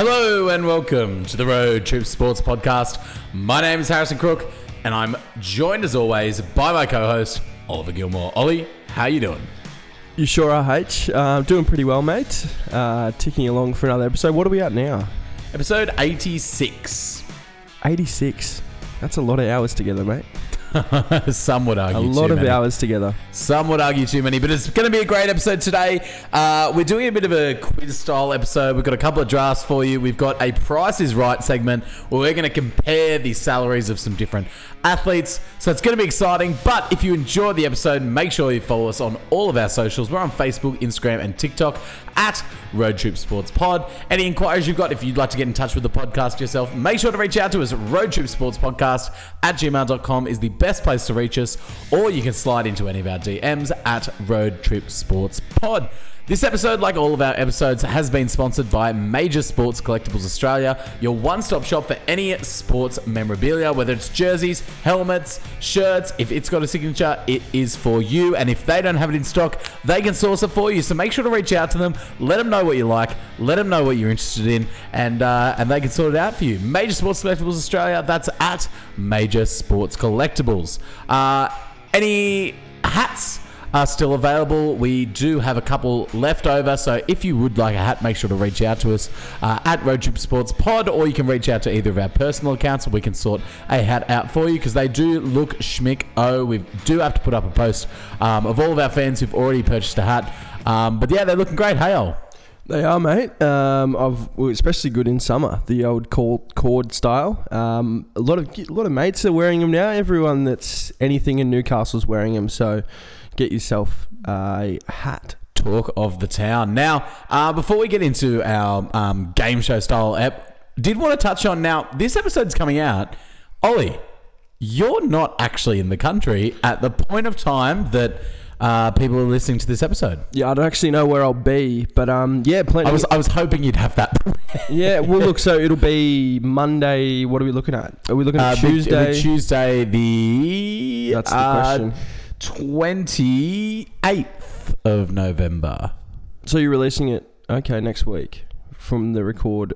Hello and welcome to the Road Trip Sports Podcast. My name is Harrison Crook, and I'm joined as always by my co-host Oliver Gilmour. Ollie, how you doing? You sure are, H. Uh, doing pretty well, mate. Uh, ticking along for another episode. What are we at now? Episode 86. 86. That's a lot of hours together, mate. Some would argue A lot of many. hours together. Some would argue too many, but it's going to be a great episode today. Uh, we're doing a bit of a quiz style episode. We've got a couple of drafts for you. We've got a Price is Right segment where we're going to compare the salaries of some different athletes. So it's going to be exciting. But if you enjoyed the episode, make sure you follow us on all of our socials. We're on Facebook, Instagram, and TikTok at Road Trip Sports Pod. Any inquiries you've got, if you'd like to get in touch with the podcast yourself, make sure to reach out to us. Road Trip Sports Podcast at gmail.com is the best place to reach us, or you can slide into any of our DMs at Road Trip Sports Pod. This episode, like all of our episodes, has been sponsored by Major Sports Collectibles Australia, your one stop shop for any sports memorabilia, whether it's jerseys, helmets, shirts. If it's got a signature, it is for you. And if they don't have it in stock, they can source it for you. So make sure to reach out to them, let them know what you like, let them know what you're interested in, and uh, and they can sort it out for you. Major Sports Collectibles Australia, that's at Major Sports Collectibles. Uh, any hats? Are still available. We do have a couple left over, so if you would like a hat, make sure to reach out to us uh, at Road Trip Sports Pod, or you can reach out to either of our personal accounts, and we can sort a hat out for you because they do look schmick. Oh, we do have to put up a post um, of all of our fans who've already purchased a hat. Um, but yeah, they're looking great. Hey, Ol. They are, mate. Um, I've especially good in summer. The old cord, cord style. Um, a lot of a lot of mates are wearing them now. Everyone that's anything in Newcastle's wearing them. So get yourself a hat. talk of the town. Now, uh, before we get into our um, game show style app, did want to touch on now. This episode's coming out. Ollie, you're not actually in the country at the point of time that uh, people are listening to this episode. Yeah, I don't actually know where I'll be, but um, yeah, plenty. I was I was hoping you'd have that. yeah, well, look. So it'll be Monday. What are we looking at? Are we looking Uh, at the- Tuesday? the Tuesday, the That's the uh, question. Twenty eighth of November. So you're releasing it okay next week from the record,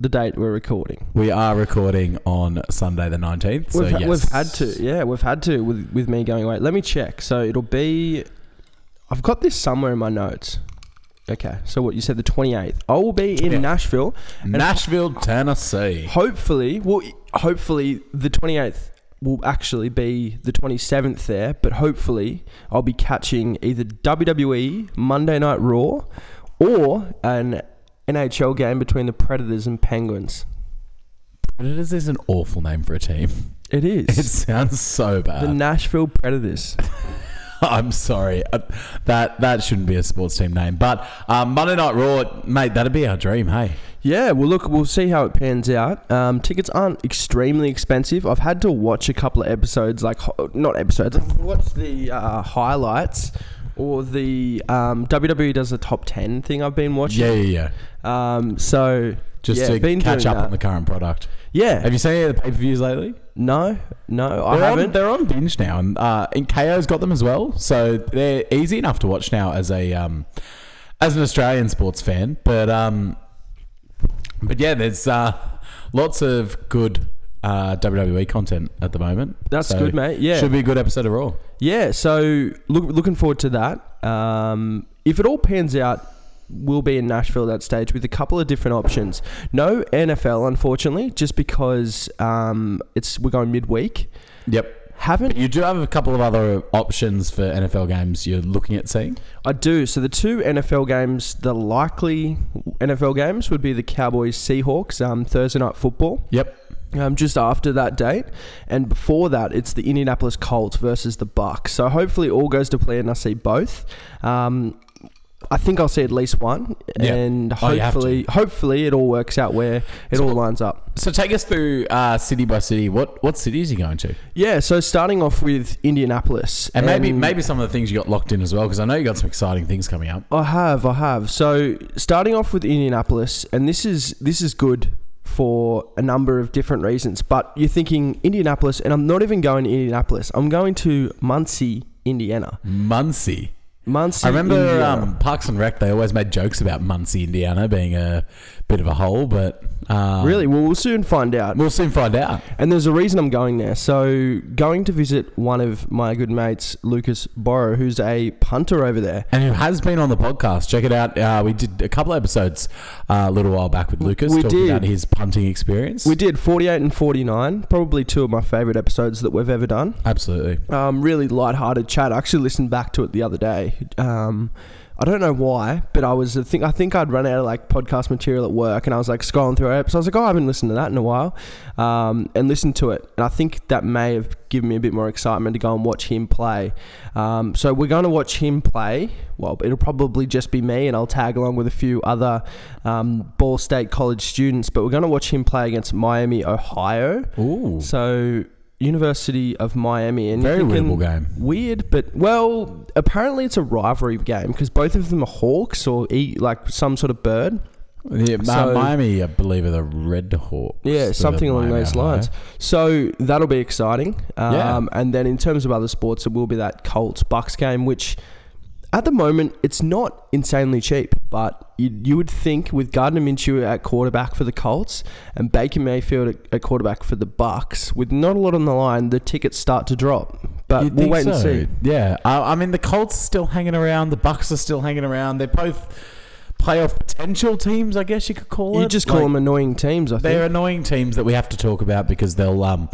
the date we're recording. We are recording on Sunday the nineteenth. So we've, ha- yes, we've had to, yeah, we've had to with with me going away. Let me check. So it'll be, I've got this somewhere in my notes. Okay, so what you said the 28th. I will be in Yeah. Nashville. and Nashville, Tennessee. Hopefully, well, hopefully the 28th will actually be the 27th there, but hopefully I'll be catching either WWE Monday Night Raw or an NHL game between the Predators and Penguins. Predators is an awful name for a team. It is. It sounds so bad. the. Nashville Predators. I'm sorry. Uh, That that shouldn't be a sports team name. But um, Monday Night Raw, mate, that'd be our dream. Hey, Yeah, well, look, we'll see how it pans out. Um, tickets aren't extremely expensive. I've had to watch a couple of episodes, like not episodes. I've watched the uh, highlights or the um, WWE does a top ten thing. I've been watching. yeah, yeah, yeah. Um, so Just yeah, to catch up on the current product. yeah. Have you seen any of the pay per views lately? No, no, I they're haven't. On, they're on binge now, and uh, and Kayo's got them as well. So they're easy enough to watch now as a um, as an Australian sports fan. But um, but yeah, there's uh, lots of good uh, WWE content at the moment. That's So good, mate. Yeah, should be a good episode of Raw. Yeah, so look, looking forward to that. Um, if it all pans out, we'll be in Nashville at that stage with a couple of different options. No NFL, unfortunately, just because um, it's we're going midweek. Yep. Haven't You do have a couple of other options for NFL games you're looking at seeing. I do? So the two NFL games, the likely NFL games would be the Cowboys Seahawks um, Thursday night football. Yep. um, just after that date, and before that, it's the Indianapolis Colts versus the Bucks. So hopefully, all goes to plan, and I see both. Um, I think I'll see at least one, Yeah. and Oh, you have to. hopefully, hopefully, it all works out where it So all lines up. So take us through uh, city by city. What what cities are you going to? Yeah. So starting off with Indianapolis, And maybe maybe some of the things you got locked in as well, because I know you got some exciting things coming up. I have, I have. So starting off with Indianapolis, and this is this is good for a number of different reasons. But you're thinking Indianapolis, and I'm not even going to Indianapolis. I'm going to Muncie, Indiana. Muncie. Muncie. I remember Indiana. um, Parks and Rec. They always made jokes about Muncie, Indiana, being a bit of a hole, but um, really? Well, we'll soon find out. we'll soon find out. And there's a reason I'm going there. So, going to visit one of my good mates, Lucas Borrow, who's a punter over there. And who has been on the podcast? Check it out. Uh, we did a couple episodes uh, a little while back with Lucas We talking did. about his punting experience. We did 48 and 49, probably two of my favorite episodes that we've ever done. absolutely. Um, really light-hearted chat. I actually listened back to it the other day. Um, I don't know why, but I was I think I think I'd run out of like podcast material at work, and I was like scrolling through it. So I was like, oh, I haven't listened to that in a while, um, and listened to it. And I think that may have given me a bit more excitement to go and watch him play. Um, so we're going to watch him play. Well, it'll probably just be me, and I'll tag along with a few other um, Ball State College students. But we're going to watch him play against Miami, Ohio. Ooh, So University of Miami, and very thinking, winnable game. Weird, but well, apparently it's a rivalry game because both of them are hawks or eat like some sort of bird. Yeah, So- Miami, I believe, are the Red Hawks. Yeah, something along Miami those lines. So that'll be exciting. Um, Yeah. And then in terms of other sports, it will be that Colts Bucks game, which at the moment it's not insanely cheap, but you, you would think with Gardner Minshew at quarterback for the Colts and Baker Mayfield at, at quarterback for the Bucks, with not a lot on the line, the tickets start to drop. But You'd we'll think wait and see. Yeah, uh, I mean the Colts are still hanging around. The Bucks are still hanging around. They're both playoff potential teams, I guess you could call it. You just call Like, them annoying teams, I They're annoying teams that we have to talk about because they'll um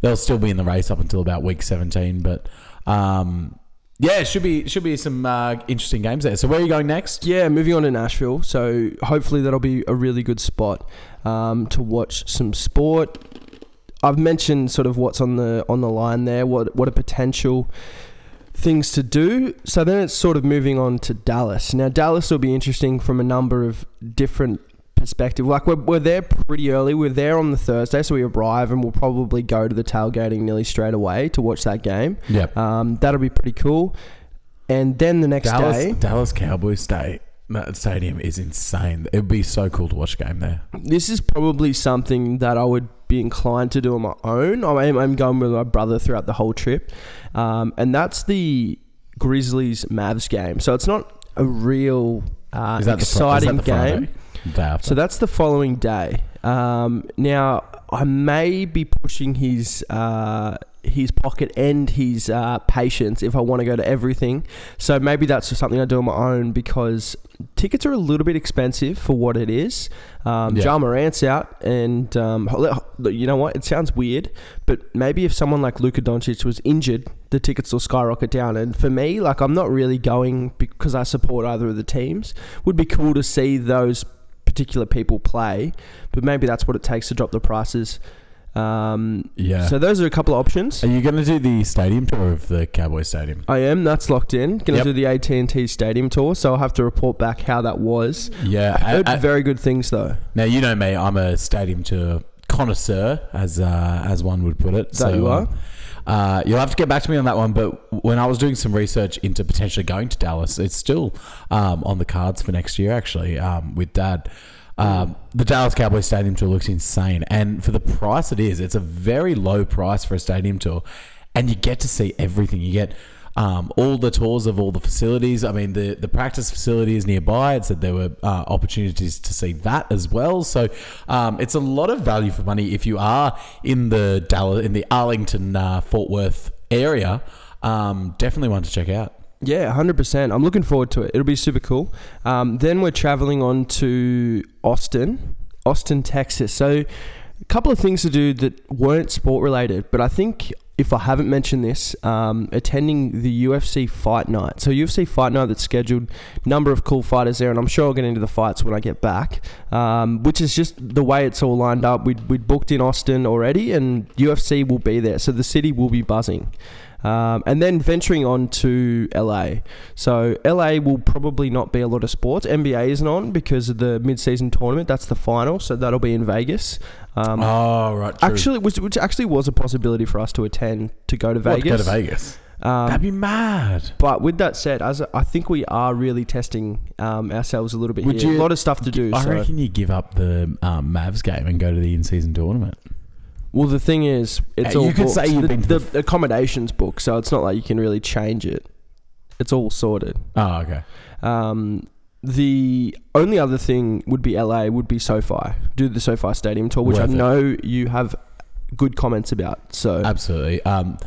they'll still be in the race up until about week seventeen. But um yeah, should be should be some uh, interesting games there. So where are you going next? Yeah, moving on to Nashville. So hopefully that'll be a really good spot um, to watch some sport. I've mentioned sort of what's on the on the line there. What what are potential things to do? So then it's sort of moving on to Dallas. Now Dallas will be interesting from a number of different perspective. Like we're, we're there pretty early. We're there on the Thursday, so we arrive and we'll probably go to the tailgating nearly straight away to watch that game. Yep. Um, that'll be pretty cool. And then the next Dallas day, Dallas Cowboys State. Stadium is insane. It would be so cool to watch a game there. this is probably something that I would be inclined to do on my own. I'm, I'm going with my brother throughout the whole trip, um, and that's the Grizzlies Mavs game. So it's not a real uh, exciting the, is that the game. Friday? Day after. So that's the following day. Um, now I may be pushing his uh, his pocket and his uh, patience if I want to go to everything. So maybe that's just something I do on my own because tickets are a little bit expensive for what it is. Um, Yeah. Ja Morant's out, and um, you know what? It sounds weird, but maybe if someone like Luka Doncic was injured, the tickets will skyrocket down. And for me, like I'm not really going because I support either of the teams. Would be cool to see those particular people play, but maybe that's what it takes to drop the prices. Um, yeah. So those are a couple of options. are you going to do the stadium tour of the Cowboy Stadium? I am. That's locked in. Going to Yep. do the AT and T Stadium tour, so I'll have to report back how that was. Yeah. I heard I- I- very good things though. now you know me. I'm a stadium tour connoisseur, as uh, as one would put it. That you are? um, Uh, you'll have to get back to me on that one. But when I was doing some research into potentially going to Dallas, it's still um, on the cards for next year. Actually, um, with Dad. Um, the Dallas Cowboys Stadium tour looks insane, and for the price it is, it's a very low price for a stadium tour, and you get to see everything. You get um, all the tours of all the facilities. I mean, the, the practice facility is nearby. It said there were uh, opportunities to see that as well. So um, it's a lot of value for money if you are in the Dallas, in the Arlington, uh, Fort Worth area. Um, definitely one to check out. Yeah, hundred percent. I'm looking forward to it. It'll be super cool. Um, then we're traveling on to Austin, Austin, Texas. So, a couple of things to do that weren't sport related, but I think if I haven't mentioned this, um, attending the UFC Fight Night. So UFC Fight Night that's scheduled, number of cool fighters there, and I'm sure I'll get into the fights when I get back. Um, which is just the way it's all lined up. We'd, we'd booked in Austin already, and UFC will be there, so the city will be buzzing. Um, and then venturing on to LA. So LA will probably not be a lot of sports. NBA isn't on because of the mid-season tournament. That's the final, so that'll be in Vegas. Um, Oh, right. True. actually, which, which actually was a possibility for us to attend to go to Vegas. What, Vegas. go to Vegas. Um, That'd be mad. but with that said, as I think we are really testing um, ourselves a little bit Would here. you- a lot of stuff to do. I so. reckon you give up the um, Mavs game and go to the in-season tournament. Well, the thing is, it's Uh, all you could booked. say you've the, been to the accommodations book, so it's not like you can really change it. It's all sorted. Oh, okay. Um, the only other thing would be LA would be SoFi. Do the SoFi Stadium tour, which Worth I it. know you have good comments about. So Absolutely. Um,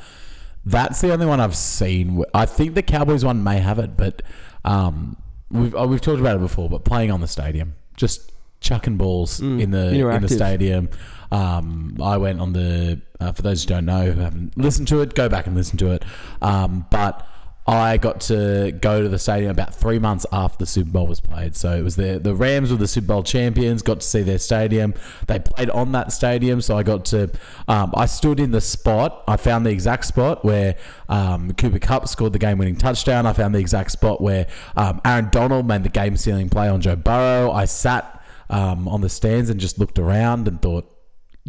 that's the only one I've seen. I think the Cowboys one may have it, but um, we've oh, we've talked about it before. But playing on the stadium, just chucking balls Mm, in the in the stadium. Um, I went on the. Uh, for those who don't know, who haven't listened to it, go back and listen to it. Um, but I got to go to the stadium about three months after the Super Bowl was played. So it was the the Rams were the Super Bowl champions. Got to see their stadium. They played on that stadium, so I got to. Um, I stood in the spot. I found the exact spot where um, Cooper Kupp scored the game-winning touchdown. I found the exact spot where um, Aaron Donald made the game-sealing play on Joe Burrow. I sat um, on the stands and just looked around and thought,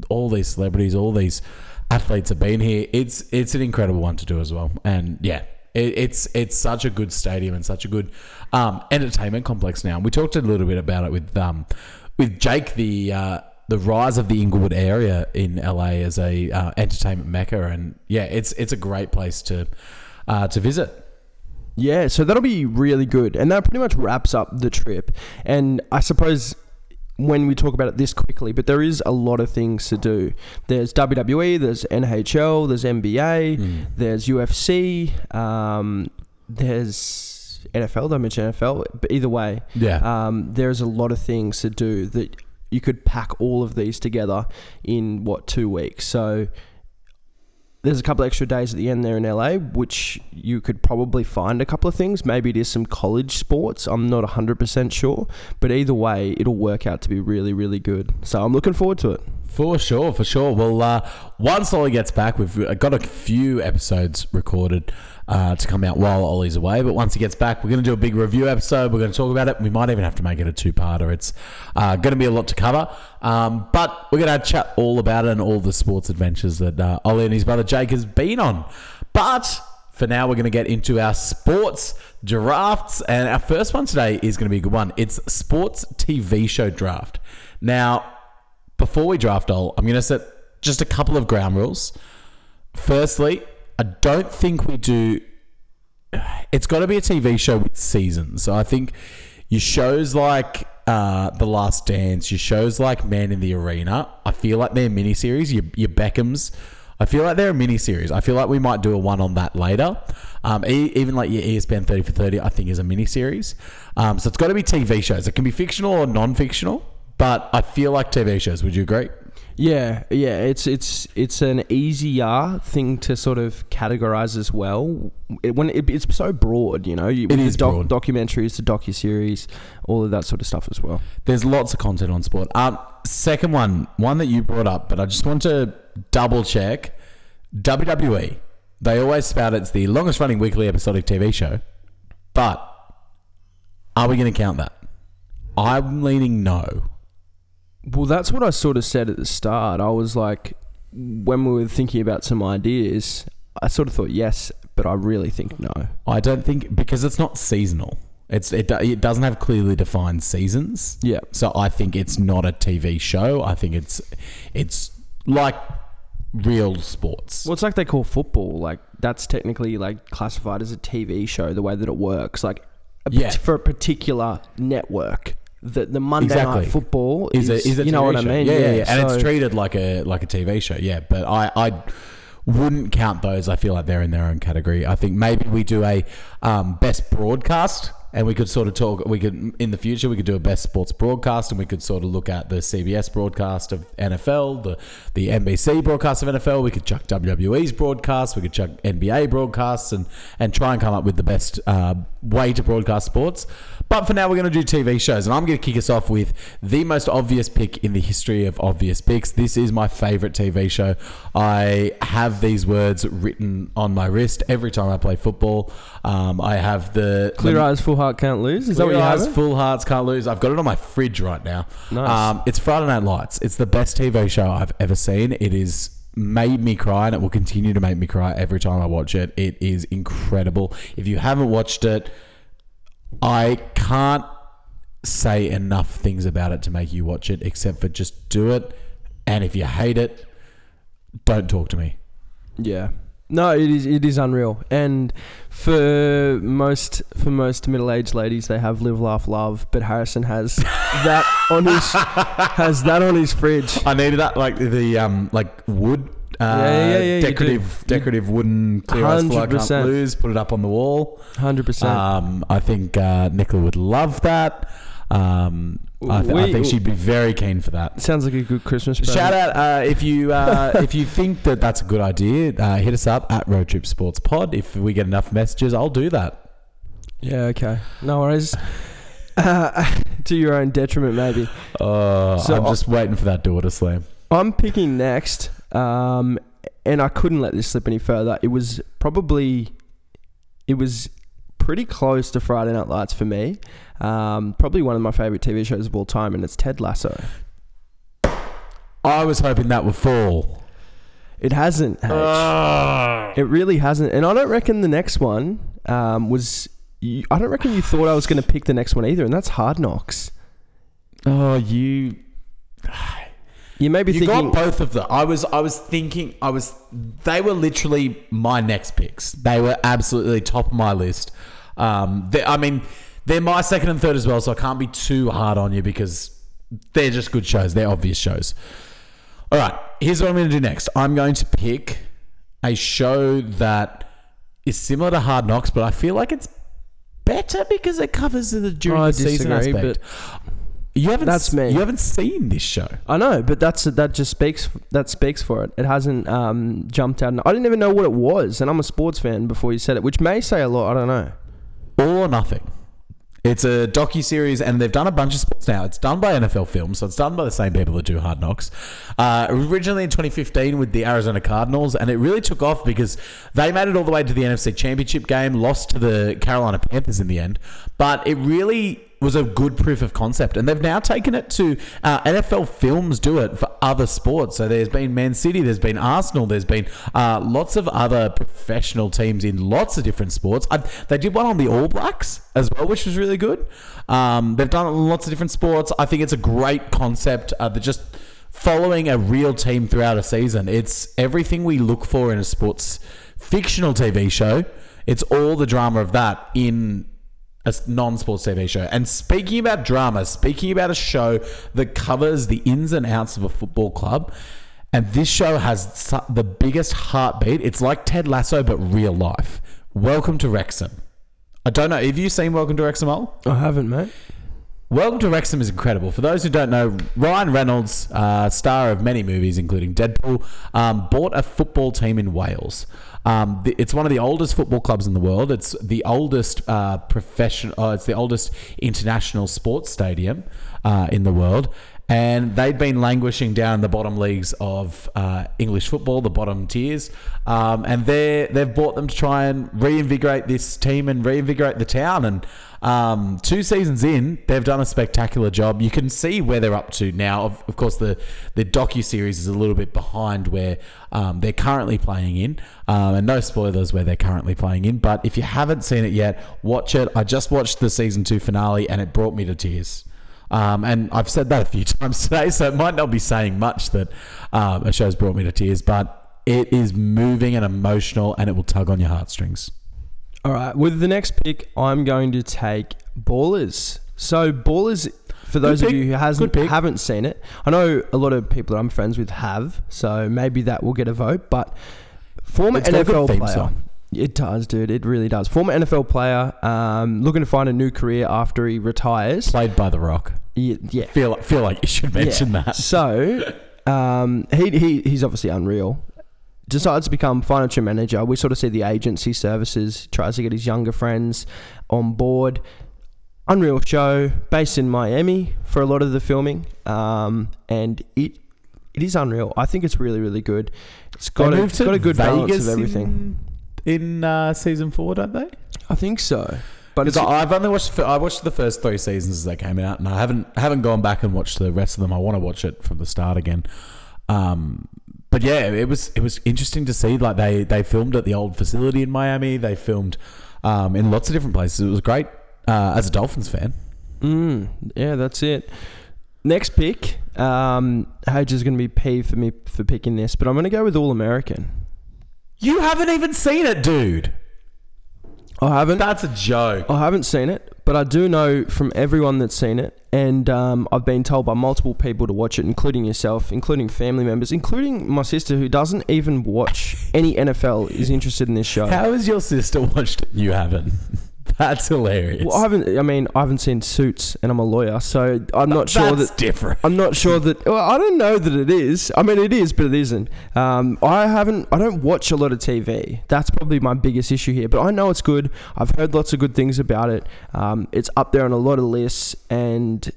all these celebrities, all these athletes have been here. It's it's an incredible one to do as well. And yeah, it, it's it's such a good stadium and such a good um, entertainment complex now. We talked a little bit about it with um, with Jake the. Uh, the rise of the Inglewood area in LA as a uh, entertainment mecca, and yeah, it's it's a great place to uh, to visit. Yeah, so that'll be really good. And that pretty much wraps up the trip. And I suppose when we talk about it this quickly, but there is a lot of things to do. There's WWE, there's NHL, there's NBA, there's UFC, um, there's NFL, don't mention NFL, but either way, Yeah, um, there's a lot of things to do that you could pack all of these together in what two weeks. So there's a couple extra days at the end there in LA, which you could probably find a couple of things. Maybe it is some college sports. I'm not 100% sure, but either way, it'll work out to be really, really good. So I'm looking forward to it. For sure, for sure. Well, uh, once Ollie gets back, we've uh, got a few episodes recorded uh, to come out while Ollie's away. But once he gets back, we're going to do a big review episode. We're going to talk about it. We might even have to make it a two-parter. It's uh, going to be a lot to cover. Um, but we're going to chat all about it and all the sports adventures that uh, Ollie and his brother Jake has been on. But for now, we're going to get into our sports drafts. And our first one today is going to be a good one. It's sports TV show draft. Now, before we draft all, I'm going to set just a couple of ground rules. Firstly, I don't think we do. It's got to be a TV show with seasons. So I think your shows like uh, The Last Dance, your shows like Man in the Arena, I feel like they're miniseries. Your, your Beckhams, I feel like they're a miniseries. I feel like we might do a one on that later. Um, e- even like your ESPN 30 for 30, I think is a miniseries. Um, so it's got to be TV shows. It can be fictional or non fictional, but I feel like TV shows. Would you agree? Yeah, yeah, it's it's it's an easier thing to sort of categorize as well. It, when it, it's so broad, you know, you, It with doc, broad. documentaries, the docu series, all of that sort of stuff as well. There's lots of content on sport. Um, second one, one that you brought up, but I just want to double check. WWE. They always spout it's the longest running weekly episodic TV show, but are we going to count that? I'm leaning no. Well, that's what I sort of said at the start. I was like, when we were thinking about some ideas, I sort of thought yes, but I really think no. I don't think because it's not seasonal. It's it, it doesn't have clearly defined seasons. Yeah, So I think it's not a TV show. I think it's it's like real sports. well, it's like they call football. Like that's technically like classified as a TV show. The way that it works, like a Yeah. for a particular network. The the Monday Exactly. night football is is, a is a you know what I mean? Yeah, yeah, yeah. and so- it's treated like a like a TV show. Yeah, but I I wouldn't count those. I feel like they're in their own category. I think maybe we do a um, best broadcast. And we could sort of talk. We could in the future we could do a best sports broadcast, and we could sort of look at the CBS broadcast of NFL, the the NBC broadcast of NFL. We could chuck WWE's broadcast. We could chuck NBA broadcasts, and and try and come up with the best uh, way to broadcast sports. But for now, we're going to do TV shows, and I'm going to kick us off with the most obvious pick in the history of obvious picks. This is my favorite TV show. I have these words written on my wrist every time I play football. Um, I have the Clear eyes, full heart, can't lose. Is that what you have? full hearts can't lose. I've got it on my fridge right now. Nice. Um, it's Friday Night Lights. It's the best TV show I've ever seen. It is made me cry and it will continue to make me cry every time I watch it. It is incredible. If you haven't watched it, I can't say enough things about it to make you watch it except for just do it. And if you hate it, don't talk to me. Yeah. No, it is it is unreal. And for most for most middle aged ladies, they have live, laugh, love. But Harrison has that on his has that on his fridge. I needed that like the um like wood. Uh, Yeah, yeah, yeah, decorative, decorative wooden clear flow I can't 100%. lose. Put it up on the wall. Hundred percent. Um, I think uh, Nicola would love that. Um, I, th- I think she'd be very keen for that. Sounds like a good Christmas present. Shout out uh, if you uh, if you think that that's a good idea, uh, hit us up at Road Trip Sports Pod. If we get enough messages, I'll do that. Yeah. Okay. No worries. Uh, to your own detriment, maybe. Uh, So I'm just waiting for that door to slam. I'm picking next, um, and I couldn't let this slip any further. It was probably, it was pretty close to Friday Night Lights for me. Um, probably one of my favorite TV shows of all time, and it's Ted Lasso. I was hoping that would fall. It hasn't. H. It really hasn't, and I don't reckon the next one um, was. You, I don't reckon you thought I was going to pick the next one either, and that's Hard Knocks. Oh, you You may be you thinking, got both of them. I was I was thinking I was they were literally my next picks. They were absolutely top of my list. Um, they, I mean, they're my second and third as well, so I can't be too hard on you because they're just good shows. They're obvious shows. All right, here's what I'm going to do next. I'm going to pick a show that is similar to Hard Knocks, but I feel like it's better because it covers the during I the season disagree, aspect. you haven't That's s- me. You haven't seen this show. I know, but that's that just speaks that speaks for it. It hasn't um, jumped out. I didn't even know what it was, and I'm a sports fan before you said it, which may say a lot. I don't know. All or Nothing. It's a docu series, and they've done a bunch of sports now. It's done by NFL Films, so it's done by the same people that do Hard Knocks. Uh, originally in 2015 with the Arizona Cardinals, and it really took off because they made it all the way to the NFC Championship game, lost to the Carolina Panthers in the end, but it really was a good proof of concept, and they've now taken it to uh, NFL Films do it for other sports. So there's been Man City, there's been Arsenal, there's been uh, lots of other professional teams in lots of different sports. I, they did one on the All Blacks as well, which was really good. Um, they've done lots of different sports. I think it's a great concept. Uh, they're just following a real team throughout a season. It's everything we look for in a sports fictional TV show. It's all the drama of that in a non-sports TV show. And speaking about drama, speaking about a show that covers the ins and outs of a football club, and this show has the biggest heartbeat. It's like Ted Lasso, but real life. Welcome to Wrexham. I don't know. Have you seen Welcome to Wrexham, Ol? I haven't, mate. Welcome to Wrexham is incredible. For those who don't know, Ryan Reynolds, uh, star of many movies, including Deadpool, um, bought a football team in Wales. Um, it's one of the oldest football clubs in the world. It's the oldest uh, professional. Uh, it's the oldest international sports stadium uh, in the world. And they'd been languishing down the bottom leagues of uh, English football, the bottom tiers. Um, and they they've bought them to try and reinvigorate this team and reinvigorate the town. And um, two seasons in, they've done a spectacular job. You can see where they're up to now. Of, of course, the the docu series is a little bit behind where um, they're currently playing in, um, and no spoilers where they're currently playing in. But if you haven't seen it yet, watch it. I just watched the season two finale, and it brought me to tears. Um, and I've said that a few times today, so it might not be saying much that um, a show's brought me to tears, but it is moving and emotional, and it will tug on your heartstrings. All right, with the next pick, I'm going to take Ballers. So Ballers, for those of you who hasn't haven't seen it, I know a lot of people that I'm friends with have, so maybe that will get a vote. But former It's NFL theme player, song. It does, dude. It really does. Former NFL player, um, looking to find a new career after he retires. Played by The Rock. Yeah, yeah. Feel feel like you should mention Yeah. that. So, um, he, he he's obviously unreal. Decides to become financial manager. We sort of see the agency services. Tries to get his younger friends on board. Unreal show based in Miami for a lot of the filming, um, and it it is unreal. I think it's really really good. It's got a, it's got a good balance of everything. In, in uh, season four, don't they? I think so, but it's I've only watched I watched the first three seasons as they came out, and I haven't haven't gone back and watched the rest of them. I want to watch it from the start again. Um, but yeah, it was it was interesting to see. Like they they filmed at the old facility in Miami. They filmed um, in lots of different places. It was great uh, as a Dolphins fan. Mm, yeah, that's it. Next pick, um, Hage is going to be P for me for picking this, but I'm going to go with All American. You haven't even seen it, dude. I haven't. That's a joke. I haven't seen it, but I do know from everyone that's seen it, and um, I've been told by multiple people to watch it, including yourself, including family members, including my sister who doesn't even watch any NFL, is interested in this show. How has your sister watched it? You haven't. That's hilarious. well, I haven't. I mean, I haven't seen Suits, and I'm a lawyer, so I'm not sure That's that. different. I'm not sure that. Well, I don't know that it is. I mean, it is, but it isn't. Um, I haven't. I don't watch a lot of TV. That's probably my biggest issue here. But I know it's good. I've heard lots of good things about it. Um, it's up there on a lot of lists, and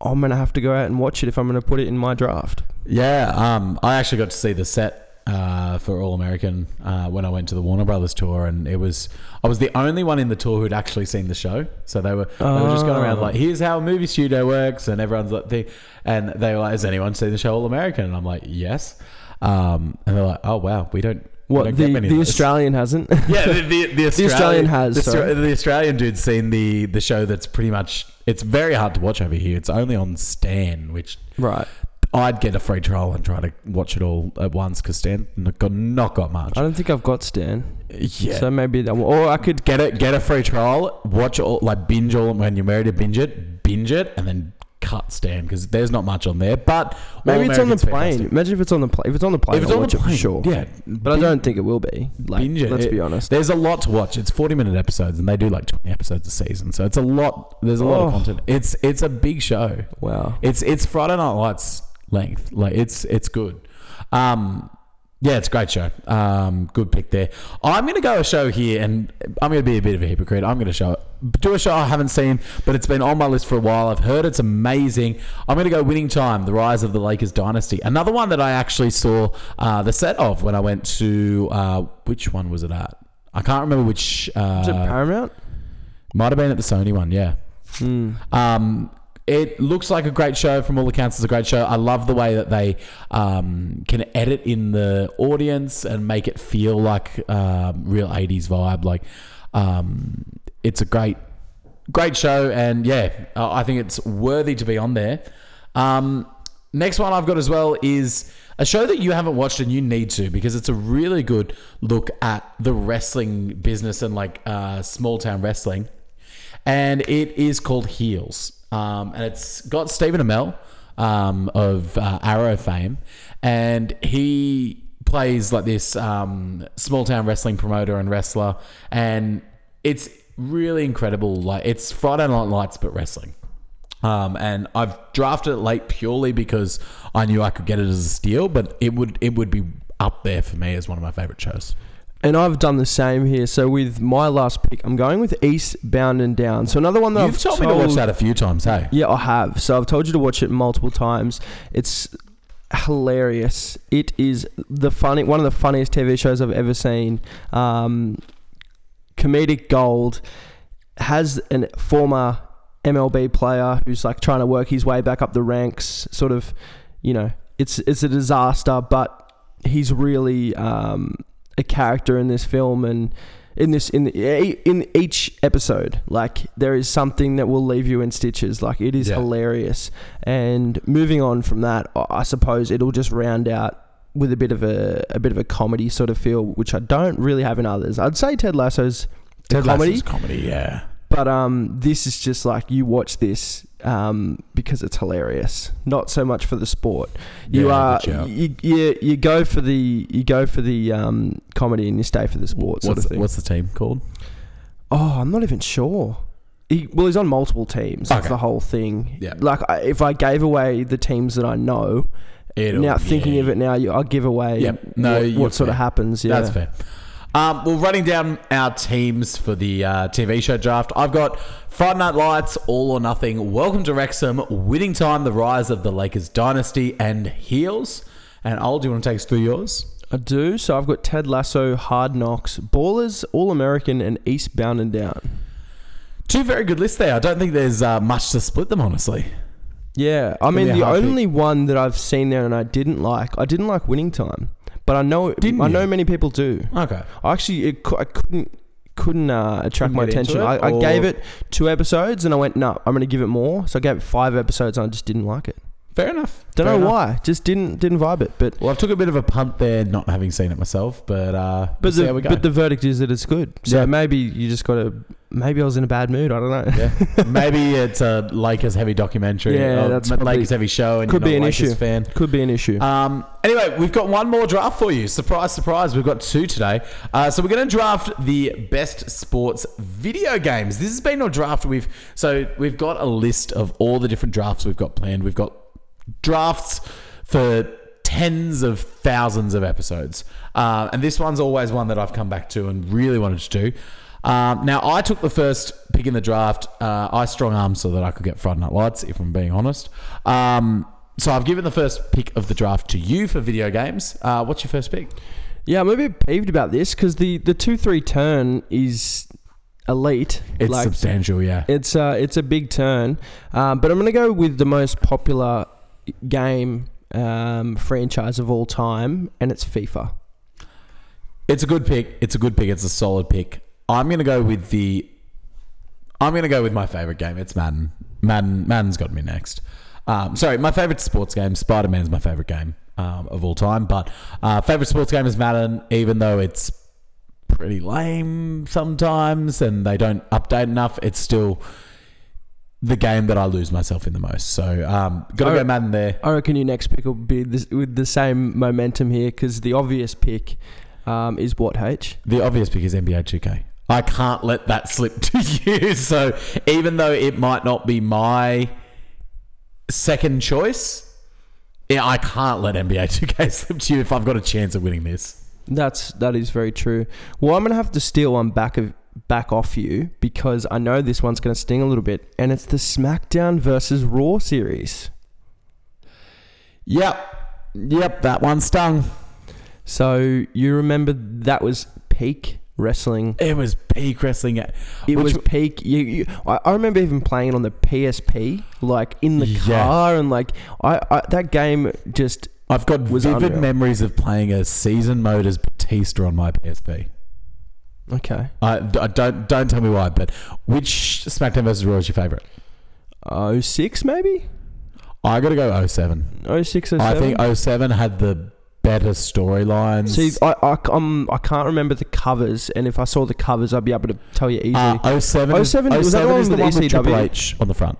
I'm gonna have to go out and watch it if I'm gonna put it in my draft. Yeah, um, I actually got to see the set uh, for All American uh, when I went to the Warner Brothers tour, and it was I was the only one in the tour who'd actually seen the show. So they were they were just going around Oh. like, "Here's how a movie studio works," and everyone's like, they, and they were like, "Has anyone seen the show All American?" And I'm like, "Yes," um, and they're like, "Oh wow, we don't." we What don't the the. Australian hasn't? Yeah, the, the, the, Australian, Australian has, The, the Australian dude's seen the, the show that's pretty much. It's very hard to watch over here. It's only on Stan, which right. I'd get a free trial and try to watch it all at once because Stan got not got much. I don't think I've got Stan. Yeah. So maybe that. One. Or I could. get it, get a free trial, watch all like binge all when you're married to binge it, binge it, and then cut Stan because there's not much on there. But Maybe it's on the plane. fantastic. Imagine if it's on the plane. If it's on the plane, If it's I'll on watch the it for plane, sure. yeah. But I don't think it will be. Like, binge it. let's be honest. There's a lot to watch. It's 40 minute episodes, and they do like 20 episodes a season, so it's a lot. There's a lot of Oh. content. It's it's a big show. Wow. It's it's Friday Night Lights length. Like it's it's good. Um, yeah, it's a great show. Um, good pick there. I'm going to go a show here, and I'm going to be a bit of a hypocrite. I'm going to show do a show I haven't seen, but it's been on my list for a while. I've heard it's amazing. I'm going to go Winning Time: The Rise of the Lakers Dynasty. Another one that I actually saw uh, the set of when I went to uh, which one was it at? I can't remember which. Uh, Is it Paramount? might have been at the Sony one. Yeah. Hmm. Um, it looks like a great show. From all accounts, it's a great show. I love the way that they um, can edit in the audience and make it feel like um, real '80s vibe. Like um, it's a great, great show, and yeah, I think it's worthy to be on there. Um, next one I've got as well is a show that you haven't watched and you need to because it's a really good look at the wrestling business and like uh, small town wrestling and it is called Heels. Um, and it's got Stephen Amell um, of uh, Arrow fame, and he plays like this um, small town wrestling promoter and wrestler, and it's really incredible. Like it's Friday Night Lights but wrestling. Um, and I've drafted it late purely because I knew I could get it as a steal, but it would it would be up there for me as one of my favorite shows. And I've done the same here. So with my last pick, I'm going with Eastbound and Down. So another one that You've I've told me to watch that a few times, hey? Yeah, I have. So I've told you to watch it multiple times. It's hilarious. It is the funny one of the funniest TV shows I've ever seen. Um, comedic gold has a former MLB player who's like trying to work his way back up the ranks. Sort of, you know, it's it's a disaster, but he's really um, a character in this film and in this in in each episode like there is something that will leave you in stitches like it is Yeah. hilarious and moving on from that I- suppose it'll just round out with a bit of a a bit of a comedy sort of feel which i don't really have in others i'd say ted lasso's Ted comedy Lasso's comedy, yeah. but um this is just like you watch this um because it's hilarious not so much for the sport you Yeah, are you, you you go for the you go for the um comedy and you stay for the sport sort What's, of thing what's the team called? Oh, I'm not even sure. He, well, he's on multiple teams. That's Okay. the whole thing. Yeah. Like, I, if I gave away the teams that I know, It'll- now thinking yeah. of it now, you, I'll give away Yep. No, what, what sort of happens. Yeah. That's fair. Um, well, running down our teams for the uh, TV show draft, I've got Friday Night Lights, All or Nothing, Welcome to Wrexham, Winning Time, The Rise of the Lakers Dynasty, and Heels. And Ol, do you want to take us through yours? I do. So I've got Ted Lasso, Hard Knocks, Ballers, All American, and Eastbound and Down. Two very good lists there. I don't think there's uh, much to split them, honestly. Yeah. I mean, the hard pick. only one that I've seen there and I didn't like, I didn't like Winning Time. But I know, Didn't I you? know many people do. Okay. I actually, it, cou- I couldn't couldn't uh, attract Couldn't my get into attention. it, I, I gave it two episodes and I went, no, I'm going to give it more. So I gave it five episodes and I just didn't like it. Fair enough. Don't Fair know enough. why. Just didn't didn't vibe it. But Well, I took a bit of a punt there, not having seen it myself, but uh, we'll but see the, how we go. but the verdict is that it's good. So Yeah. maybe you just got to. Maybe I was in a bad mood. I don't know. yeah, maybe it's a Lakers heavy documentary. Yeah, or that's probably- Lakers heavy show, and could you're be not an a Lakers issue. fan. Could be an issue. Um, anyway, we've got one more draft for you. Surprise, surprise. We've got two today. Uh, so we're going to draft the best sports video games. This has been a draft we've so we've got a list of all the different drafts we've got planned. We've got drafts for tens of thousands of episodes, uh, and this one's always one that I've come back to and really wanted to do. Um, now, I took the first pick in the draft. Uh, I strong armed so that I could get Friday Night Lights, if I'm being honest. Um, so I've given the first pick of the draft to you for video games. Uh, what's your first pick? yeah, I'm a bit peeved about this because the the two three turn is elite. It's Like, substantial, yeah. It's uh, it's a big turn, um, but I'm gonna go with the most popular game um, franchise of all time, and it's FIFA. It's a good pick. It's a good pick. It's a solid pick. I'm gonna go with the. I'm gonna go with my favorite game. It's Madden. Madden. Madden's got me next. Um, sorry, my favorite sports game. Spider Man's my favorite game um, of all time. But uh, favorite sports game is Madden, even though it's pretty lame sometimes and they don't update enough. It's still the game that I lose myself in the most. So um, gotta I- go Madden there. I reckon your next pick will be this, with the same momentum here because the obvious pick um, is what H. The obvious pick is NBA 2K. I can't let that slip to you. So even though it might not be my second choice, yeah, I can't let NBA 2K slip to you if I've got a chance of winning this. That's that is very true. Well, I'm gonna have to steal one back of back off you because I know this one's gonna sting a little bit, and it's the SmackDown versus Raw series. Yep. Yep, that one stung. So you remember that was peak wrestling. It was peak wrestling. It Which- was peak. You, you, I, I remember even playing it on the PSP, like in the Yeah. car, and like I, I that game just I've got Was vivid unreal. memories of playing a season mode as Batista on my PSP. Okay. I, I don't don't tell me why, but which SmackDown vs Raw is your favorite? Oh six maybe. I got to go 07. Oh six or I think 07 had the better storylines. See, I, I, um, I can't remember the covers, and if I saw the covers, I'd be able to tell you easily. uh, 07, 07 was that the 07 one is the one with ECW? Triple H on the front.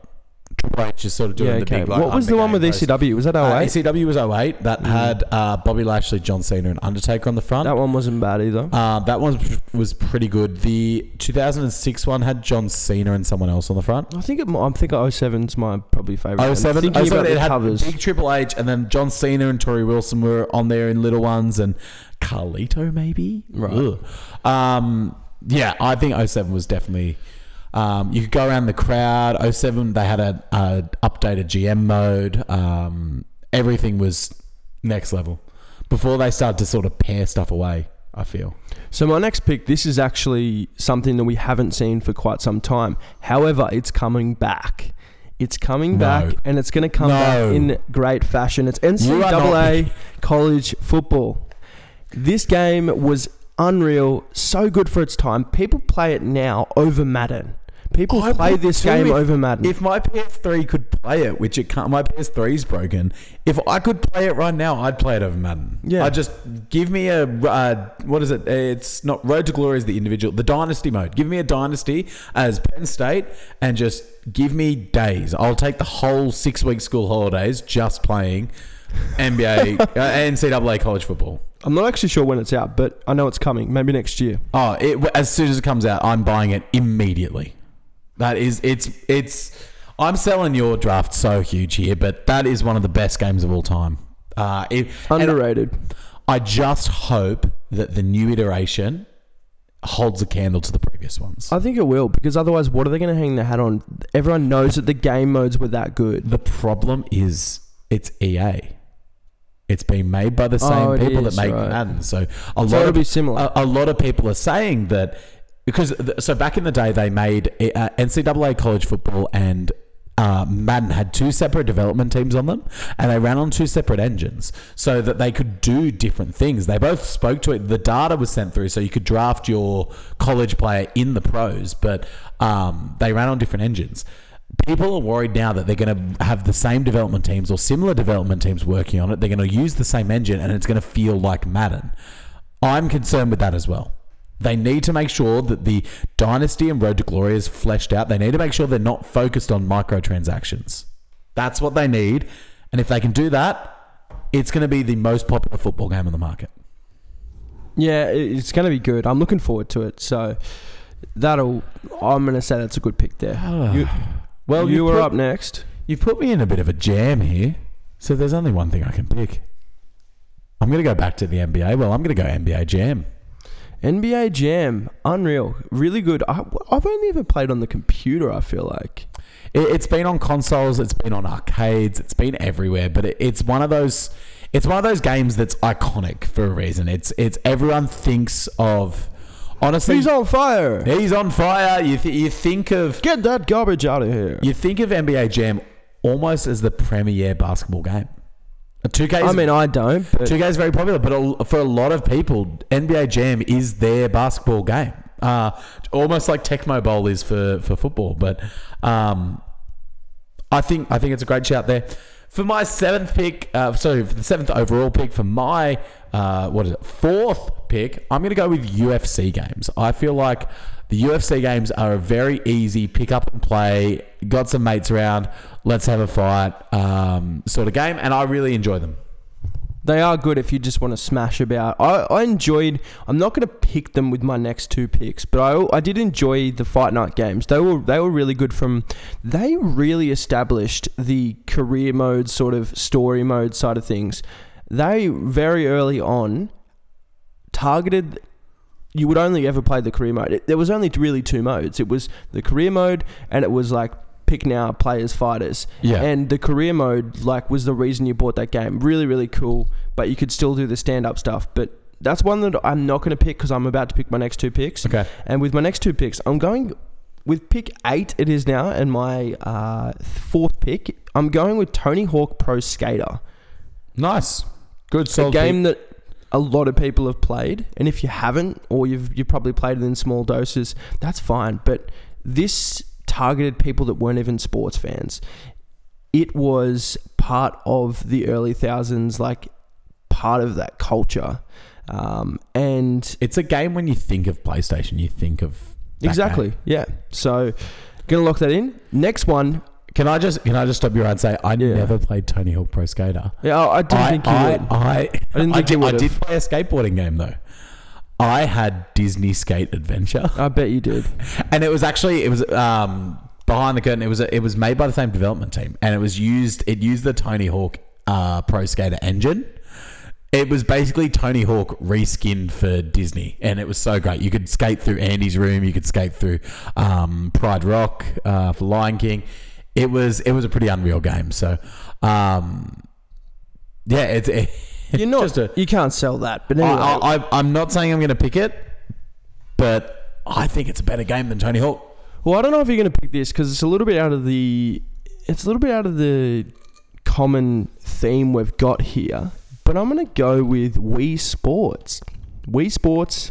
Triple H is sort of doing yeah, the okay. big like, what was the one with game post. ECW? Was that Uh, 08? ECW was 08. That had uh, Bobby Lashley, John Cena, and Undertaker on the front. that one wasn't bad either. Uh, that one was pretty good. The 2006 one had John Cena and someone else on the front. I think it, mi- I'm thinking 07's my probably favorite. one. 07, Thinking 07 about it the had covers. big Triple H, and then John Cena and Torrie Wilson were on there in little ones, and Carlito maybe. Right. Ugh. Um, yeah, I think 07 was definitely. Um, you could go around the crowd. 07, they had a, a updated GM mode. Um, everything was next level. Before they started to sort of pare stuff away, I feel. So my next pick, this is actually something that we haven't seen for quite some time. However, it's coming back. It's coming No. back, and it's going to come No. back in great fashion. It's You are not NCAA college football. This game was unreal, so good for its time. People play it now over Madden. People I play this game if- over Madden. If my PS3 could play it, which it can't, my PS3 is broken. If I could play it right now, I'd play it over Madden. Yeah. I just give me a uh, what is it? It's not Road to Glory is the individual, the Dynasty mode. Give me a Dynasty as Penn State, and just give me days. I'll take the whole six week school holidays just playing NBA, uh, NCAA college football. I'm not actually sure when it's out, but I know it's coming. Maybe next year. Oh, it, as soon as it comes out, I'm buying it immediately. That is, it's, it's. I'm selling your draft so huge here, but that is one of the best games of all time. Uh, it, Underrated. I just hope that the new iteration holds a candle to the previous ones. I think it will because otherwise, what are they going to hang their hat on? Everyone knows that the game modes were that good. The problem is it's EA. It's been made by the same Oh, people is, that make right. Madden. So a lot of be similar. a, a lot of people are saying that because th- so back in the day they made uh, NCAA college football and uh, Madden had two separate development teams on them, and they ran on two separate engines so that they could do different things. They both spoke to it. The data was sent through, so you could draft your college player in the pros, but um, they ran on different engines. People are worried now that they're going to have the same development teams or similar development teams working on it. They're going to use the same engine and it's going to feel like Madden. I'm concerned with that as well. They need to make sure that the Dynasty and Road to Glory is fleshed out. They need to make sure they're not focused on microtransactions. That's what they need. And if they can do that, it's going to be the most popular football game on the market. Yeah, it's going to be good. I'm looking forward to it. So that'll. I'm going to say that's a good pick there. Ah. You, well, you were put, up next. You've put me in a bit of a jam here. So there's only one thing I can pick. I'm going to go back to the NBA. Well, I'm going to go NBA Jam. NBA Jam, unreal, really good. I, I've only ever played on the computer. I feel like. It, it's been on consoles, it's been on arcades, it's been everywhere. But it, it's one of those, it's one of those games that's iconic for a reason. It's it's everyone thinks of. Honestly, He's on fire. he's on fire. You th- you think of Get that garbage out of here. you think of NBA Jam almost as the premier basketball game. 2K. I mean, I don't. 2K is very popular, but for a lot of people, NBA Jam is their basketball game. Uh, almost like Tecmo Bowl is for, for football. But um, I think I think it's a great shout there. For my seventh pick, uh, sorry, for the seventh overall pick, for my uh, what is it, fourth pick, I'm going to go with UFC games. I feel like the UFC games are a very easy pick up and play. Got some mates around, let's have a fight um, sort of game, and I really enjoy them. They are good if you just want to smash about. I, I enjoyed. I'm not going to pick them with my next two picks, but I, I did enjoy the fight night games. They were they were really good. From they really established the career mode sort of story mode side of things. They very early on targeted. You would only ever play the career mode. It, there was only really two modes. It was the career mode, and it was like pick now players fighters. Yeah. And the career mode like was the reason you bought that game. Really, really cool. But you could still do the stand up stuff. But that's one that I'm not going to pick because I'm about to pick my next two picks. Okay. And with my next two picks, I'm going with pick eight. It is now, and my uh, fourth pick, I'm going with Tony Hawk Pro Skater. Nice. Good It's a solid game that a lot of people have played, and if you haven't, or you've you've probably played it in small doses, that's fine. But this targeted people that weren't even sports fans. It was part of the early thousands, like part of that culture, um, and It's a game when you think of PlayStation, you think of exactly, game. yeah. So, gonna lock that in. Next one, Can I just can I just stop you right and say I Yeah. never played Tony Hawk Pro Skater. yeah, I didn't I, think you I, would. I, I didn't think did, you I would've. did play a skateboarding game though. I had Disney Skate Adventure, I bet you did. and it was actually it was um, behind the curtain. It was it was made by the same development team, and it was used it used the Tony Hawk uh, Pro Skater engine. It was basically Tony Hawk reskinned for Disney, and it was so great. You could skate through Andy's room, you could skate through um, Pride Rock uh, for Lion King. It was it was a pretty unreal game. So, um, yeah, it's it, You're not. just a. you can't sell that. But anyway, I, I, I'm not saying I'm going to pick it, but I think it's a better game than Tony Hawk. Well, I don't know if you're going to pick this because it's a little bit out of the it's a little bit out of the common theme we've got here. But I'm going to go with Wii Sports. Wii Sports,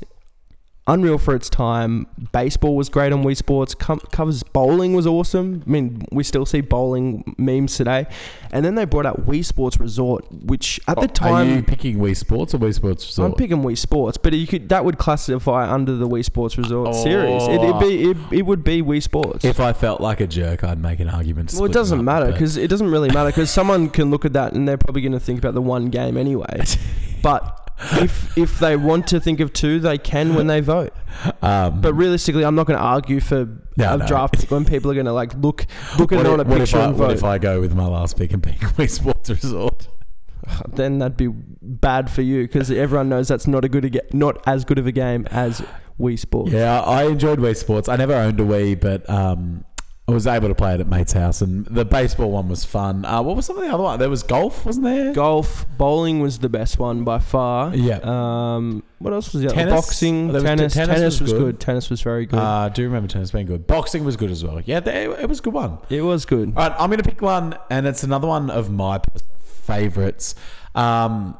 unreal for its time. Baseball was great on Wii Sports. Com- covers bowling was awesome. I mean, we still see bowling memes today. And then they brought out Wii Sports Resort, which at the time Oh, Are you picking Wii Sports or Wii Sports Resort? I'm picking Wii Sports, but you could that would classify under the Wii Sports Resort series. It, it'd be it, it would be Wii Sports. if I felt like a jerk, I'd make an argument. well, it doesn't matter because it doesn't really matter because someone can look at that and they're probably going to think about the one game anyway. But if if they want to think of two, they can when they vote. um, But realistically, I'm not going to argue for No, a no. draft pick when people are going to like look look at if, on a what if picture I, and what if I go with my last pick and pick Wii Sports Resort? then that'd be bad for you because everyone knows that's not a good a not as good of a game as Wii Sports. Yeah, I enjoyed Wii Sports. I never owned a Wii, but um, I was able to play it at mate's house, and the baseball one was fun. Uh, what was some of the other one? There was golf, wasn't there? Golf, bowling was the best one by far. Yeah. Um, what else was the other? Tennis? Boxing, There was- tennis. tennis Tennis, was was good. good. Tennis was very good. Uh, I do remember tennis being good. Boxing was good as well. Yeah, they, it was a good one. it was good. All right, I'm going to pick one, and it's another one of my personal favorites. Um,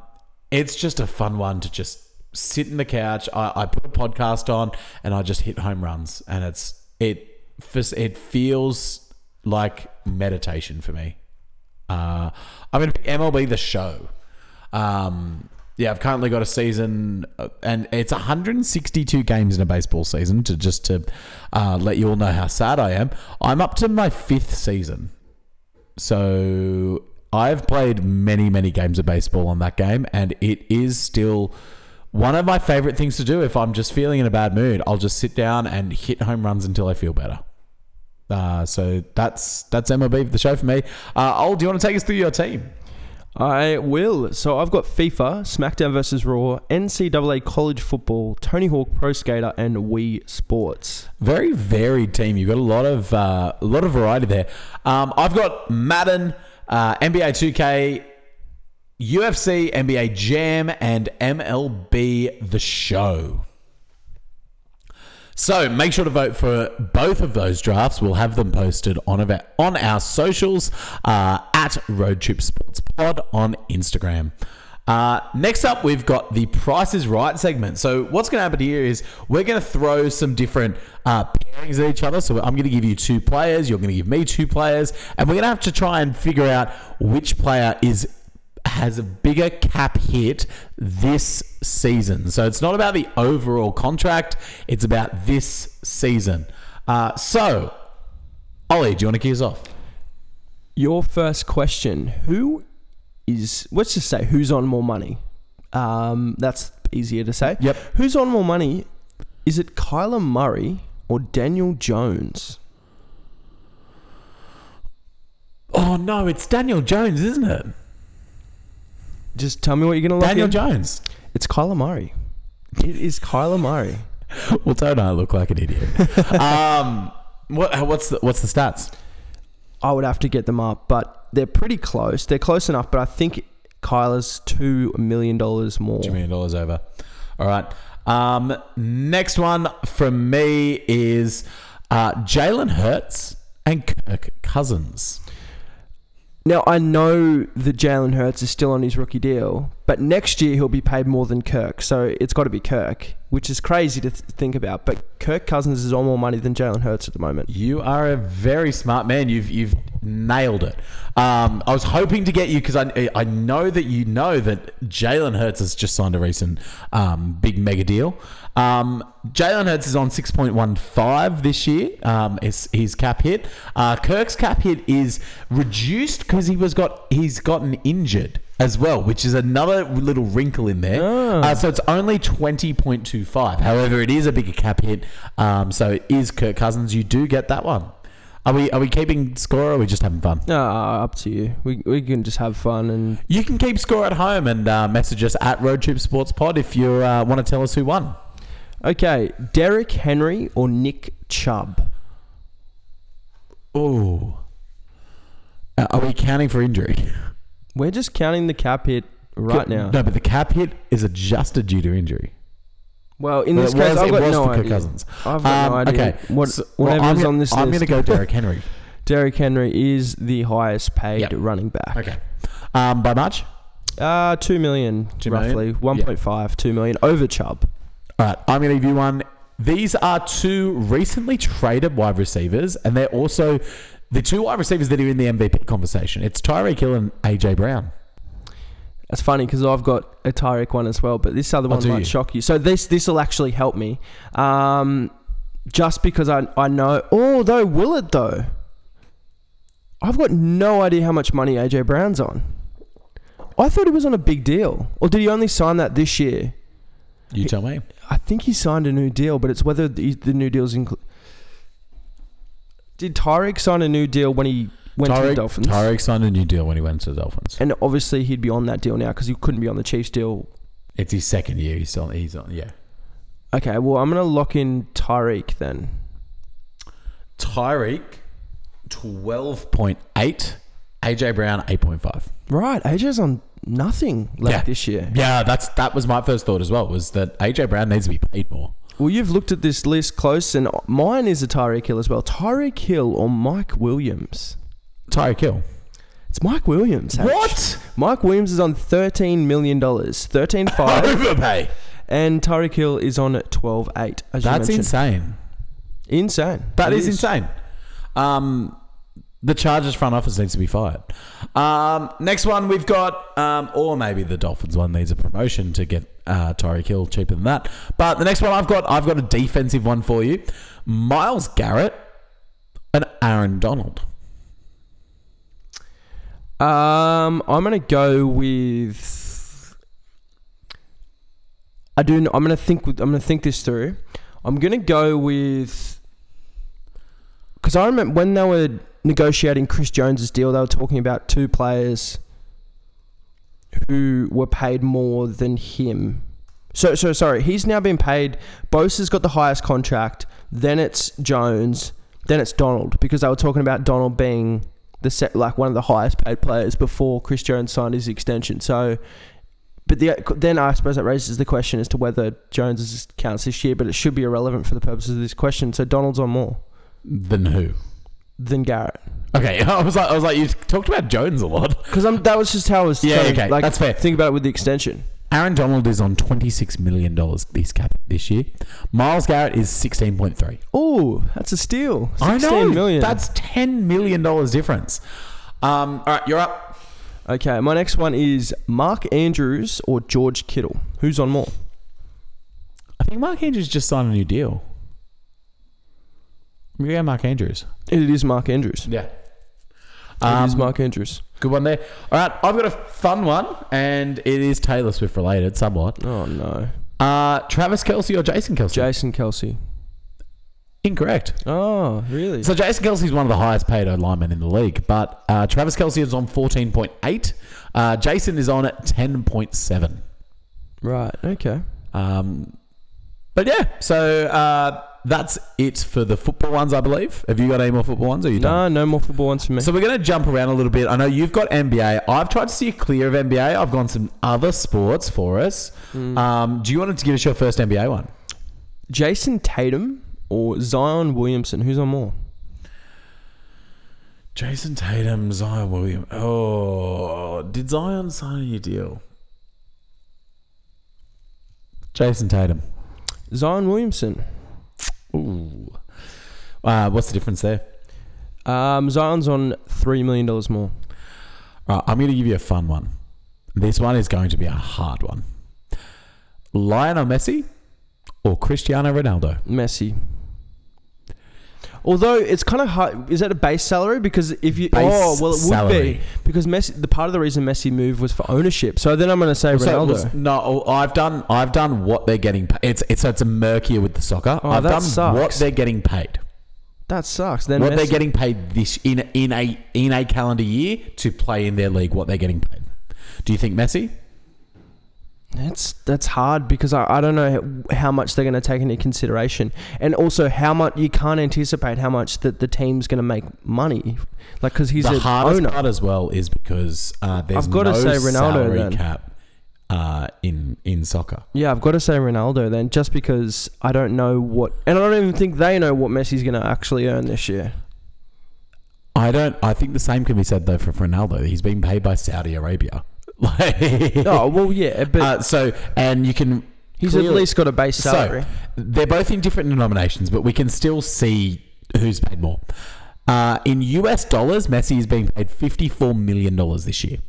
it's just a fun one to just sit in the couch. I, I put a podcast on, and I just hit home runs, and it's it it feels like meditation for me. Uh, I'm going to MLB The Show. Um, yeah, I've currently got a season, uh, and it's 162 games in a baseball season. To just to uh, let you all know how sad I am, I'm up to my fifth season. So I've played many, many games of baseball on that game, and it is still one of my favorite things to do. If I'm just feeling in a bad mood, I'll just sit down and hit home runs until I feel better. Uh, so that's that's MLB for the show for me. Uh, Ol, do you want to take us through your team? I will. So I've got FIFA, SmackDown vs. Raw, NCAA College Football, Tony Hawk Pro Skater, and Wii Sports. Very varied team. You've got a lot of uh, a lot of variety there. Um, I've got Madden, uh, NBA 2K, UFC, NBA Jam, and MLB The Show. So make sure to vote for both of those drafts. We'll have them posted on our, on our socials uh, at Road Trip Sports Pod on Instagram. Uh, next up, we've got the Price is Right segment. So what's going to happen here is we're going to throw some different uh, pairings at each other. So I'm going to give you two players. You're going to give me two players, and we're going to have to try and figure out which player is has a bigger cap hit this season. So it's not about the overall contract, it's about this season. Uh, so, Ollie, do you want to key us off? Your first question Who is, let's just say, who's on more money? Um, that's easier to say. Yep. Who's on more money? Is it Kyler Murray or Daniel Jones? Oh, no, it's Daniel Jones, isn't it? Just tell me what you're going to look Daniel in. Jones. It's Kyler Murray. It is Kyler Murray. Well, don't I look like an idiot? um, what, what's the what's the stats? I would have to get them up, but they're pretty close. They're close enough, but I think Kyler's two million dollars more. Two million dollars over. All right. Um, next one from me is uh, Jalen Hurts and Kirk Cousins. Now I know that Jalen Hurts is still on his rookie deal, but next year he'll be paid more than Kirk, so it's got to be Kirk, which is crazy to th- think about. But Kirk Cousins is on more money than Jalen Hurts at the moment. You are a very smart man. You've you've nailed it. Um, I was hoping to get you because I I know that you know that Jalen Hurts has just signed a recent um, big mega deal. Um, Jalen Hurts is on six point one five this year. Um, is his cap hit. Uh, Kirk's cap hit is reduced because he was got he's gotten injured as well, which is another little wrinkle in there. Uh, so it's only twenty point two five. However, it is a bigger cap hit. Um, so it is Kirk Cousins. You do get that one. Are we are we keeping score or are we just having fun? Uh, up to you. We, we can just have fun and You can keep score at home and uh, message us at Road Trip Sports Pod if you uh, want to tell us who won. okay. Derrick Henry or Nick Chubb? Oh, are we counting for injury We're just counting the cap hit right now. No, but the cap hit is adjusted due to injury. Well, in Well, this case, was- I've it got was no for Kirk idea. Cousins. I've got no Um, idea. okay, What, so- well, I'm on this I'm list. going to go Derrick Henry. Derrick Henry is the highest paid Yep. running back. Okay, um, by much. Uh, two million, Two roughly. million? 1.5, 2 million over Chubb. All right, I'm going to give you one. These are two recently traded wide receivers, and they're also the two wide receivers that are in the MVP conversation. It's Tyreek Hill and AJ Brown. That's funny because I've got a Tyreek one as well, but this other one do might you? shock you. So this this will actually help me. Um, just because I I know. Although will it though? I've got no idea how much money AJ Brown's on. I thought he was on a big deal, or did he only sign that this year? You tell me. I think he signed a new deal, but it's whether the, the new deal's include. Did Tyreek sign a new deal when he went to the Tyreek, Dolphins? Signed a new deal when he went to the Dolphins. And obviously he'd be on that deal now because he couldn't be on the Chiefs deal. It's his second year. He's on. He's on. Yeah. Okay, well I'm gonna lock in Tyreek then. Tyreek, twelve point eight. AJ Brown, eight point five. Right, AJ's on nothing left Yeah. this year. Yeah, that's that was my first thought as well. Was that AJ Brown needs to be paid more? Well, you've looked at this list close, and mine is a Tyreek Hill as well. Tyreek Hill or Mike Williams? Tyreek Hill. It's Mike Williams. H. What? Mike Williams is on thirteen million dollars, thirteen five, Overpay. and Tyreek Hill is on twelve eight. As That's you mentioned. insane. insane. That It is, insane. Um, The Chargers front office needs to be fired. Um, next one we've got, um, or maybe the Dolphins one needs a promotion to get uh, Tyreek Hill cheaper than that. But the next one I've got, I've got a defensive one for you: Myles Garrett and Aaron Donald. Um, I'm gonna go with. I do. I'm gonna think. I'm gonna think this through. I'm gonna go with. Because I remember when they were negotiating Chris Jones's deal, they were talking about two players who were paid more than him. So, so sorry. He's now been paid. Bosa's got the highest contract. Then it's Jones. Then it's Donald because they were talking about Donald being the set like one of the highest paid players before Chris Jones signed his extension. So, but the, then I suppose that raises the question as to whether Jones counts this year, but it should be irrelevant for the purposes of this question. So Donald's on more Than who? than Garrett Okay, I was like, I was like, you talked about Jones a lot. because I'm that was just how I was. Yeah, okay, like, that's fair. Think about it with the extension. Aaron Donald is on twenty six million dollars this cap this year. Myles Garrett is sixteen point three. Oh, that's a steal. I know. 16 million. That's ten million dollars difference. Um, all right, you're up. okay. My next one is Mark Andrews or George Kittle. Who's on more? I think Mark Andrews just signed a new deal. Yeah, Mark Andrews. It is Mark Andrews. Yeah. it is Um, Mark Andrews. Good one there. All right, I've got a fun one, and it is Taylor Swift related somewhat. Oh no, Uh, Travis Kelce or Jason Kelce? Jason Kelce. Incorrect. Oh, really? So Jason Kelce is one of the highest paid linemen in the league, but uh, Travis Kelce is on fourteen point eight. Uh, Jason is on at ten point seven. right. Okay. Um, but yeah, so uh, that's it for the football ones, I believe. Have you got any more football ones? Or are you done? No, no more football ones for me. So we're going to jump around a little bit. I know you've got NBA. I've tried to steer clear of NBA. I've gone some other sports for us. Hmm. Um, do you want to give us your first NBA one? Jayson Tatum or Zion Williamson? Who's on more? Jayson Tatum, Zion Williamson. Oh, did Zion sign a new deal? Jayson Tatum. Zion Williamson. Ooh. Uh, what's the difference there? Um, Zion's on three million dollars more. Right, I'm going to give you a fun one. This one is going to be a hard one. Lionel Messi or Cristiano Ronaldo? Messi. Although it's kind of hard. Is that a base salary? Because if you oh, Base oh well, it would salary. be because Messi. The part of the reason Messi moved was for ownership. So then I'm going to say So it Ronaldo. was- no, I've done. I've done what they're getting. paid. It's it's it's a murkier with the soccer. Oh, I've that done sucks. what they're getting paid. that sucks. Then what they're getting paid this in in a in a calendar year to play in their league. What they're getting paid. Do you think Messi? That's that's hard because I, I don't know how, much they're going to take into consideration, and also how much you can't anticipate how much that the team's going to make money, like because he's the an hardest owner. part as well is because uh, there's I've gotta no say Ronaldo salary then. cap uh, in in soccer. Yeah, I've got to say Ronaldo then, just because I don't know what, and I don't even think they know what Messi's going to actually earn this year. I don't. I think the same can be said though for Ronaldo. He's been paid by Saudi Arabia. Like, Oh well, yeah, but uh, so and you can. he's clearly- at least got a base salary. So they're both in different denominations, but we can still see who's paid more. Uh, in US dollars, Messi is being paid fifty-four million dollars this year.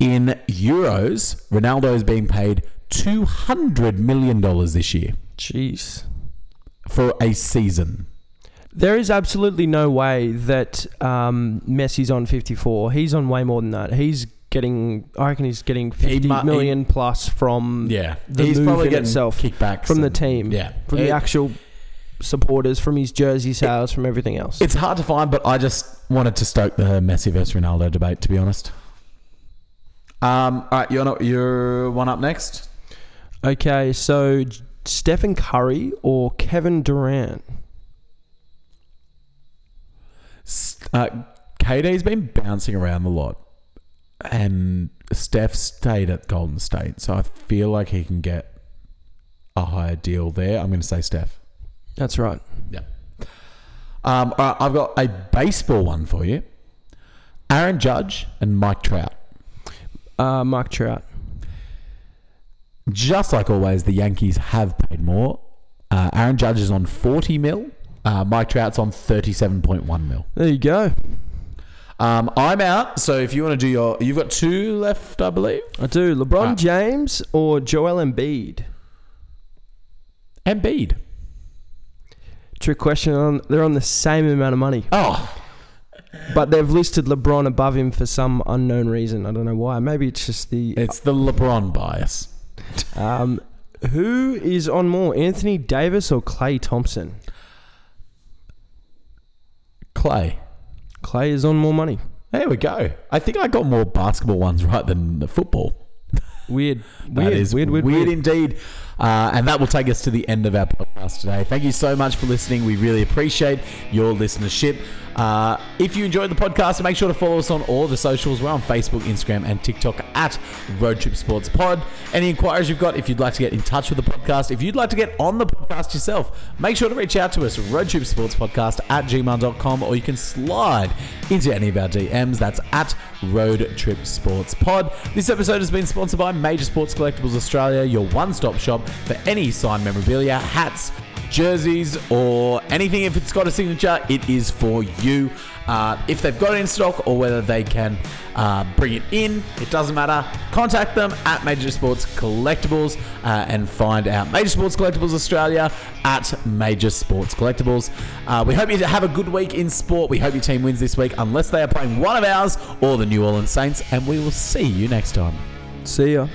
In euros, Ronaldo is being paid two hundred million dollars this year Jeez. for a season. There is absolutely no way that um, Messi's on 54. He's on way more than that. He's getting, I reckon he's getting fifty mu- million plus from Yeah, the he's move probably in getting itself kickbacks from the and- team, Yeah, from the It- actual supporters, from his jersey sales, from everything else. It's hard to find, but I just wanted to stoke the Messi versus Ronaldo debate. To be honest. Um. All right, you're not. You're one up next. Okay, so J- Stephen Curry or Kevin Durant? S- Uh, KD's been bouncing around a lot, and Steph stayed at Golden State, so I feel like he can get a higher deal there. I'm going to say Steph. That's right. Yeah. Um, all right, I've got a baseball one for you. Aaron Judge and Mike Trout. Uh, Mark Trout. Just like always, the Yankees have paid more. Uh, Aaron Judge is on 40 mil. Uh, Mike Trout's on 37.1 mil. There you go. Um, I'm out. So if you want to do your, you've got two left, I believe. I do. LeBron Ah. James or Joel Embiid? Embiid. Trick question. On they're on the same amount of money, Oh, but they've listed LeBron above him for some unknown reason. I don't know why. Maybe it's just the. it's the LeBron bias. Um, who is on more, Anthony Davis or Klay Thompson? Klay. Klay is on more money. There we go. I think I got more basketball ones right than the football. Weird. That Weird. is weird, weird, weird. indeed. Uh, and that will take us to the end of our podcast today. Thank you so much for listening. We really appreciate your listenership. Uh, if you enjoyed the podcast, make sure to follow us on all the socials. We're on Facebook, Instagram, and TikTok at Road Trip Sports Pod. Any inquiries you've got, if you'd like to get in touch with the podcast, if you'd like to get on the podcast yourself, make sure to reach out to us, Road Trip Sports Podcast at gmail.com, or you can slide into any of our DMs. That's at Road Trip Sports Pod. This episode has been sponsored by Major Sports Collectibles Australia, your one stop shop for any signed memorabilia, hats, jerseys, or anything. If it's got a signature, it is for you. Uh, if they've got it in stock or whether they can uh, bring it in, it doesn't matter. Contact them at Major Sports Collectibles uh, and find out Major Sports Collectibles Australia at Major Sports Collectibles. Uh, we hope you have a good week in sport. We hope your team wins this week, unless they are playing one of ours or the New Orleans Saints, and we will see you next time. See ya.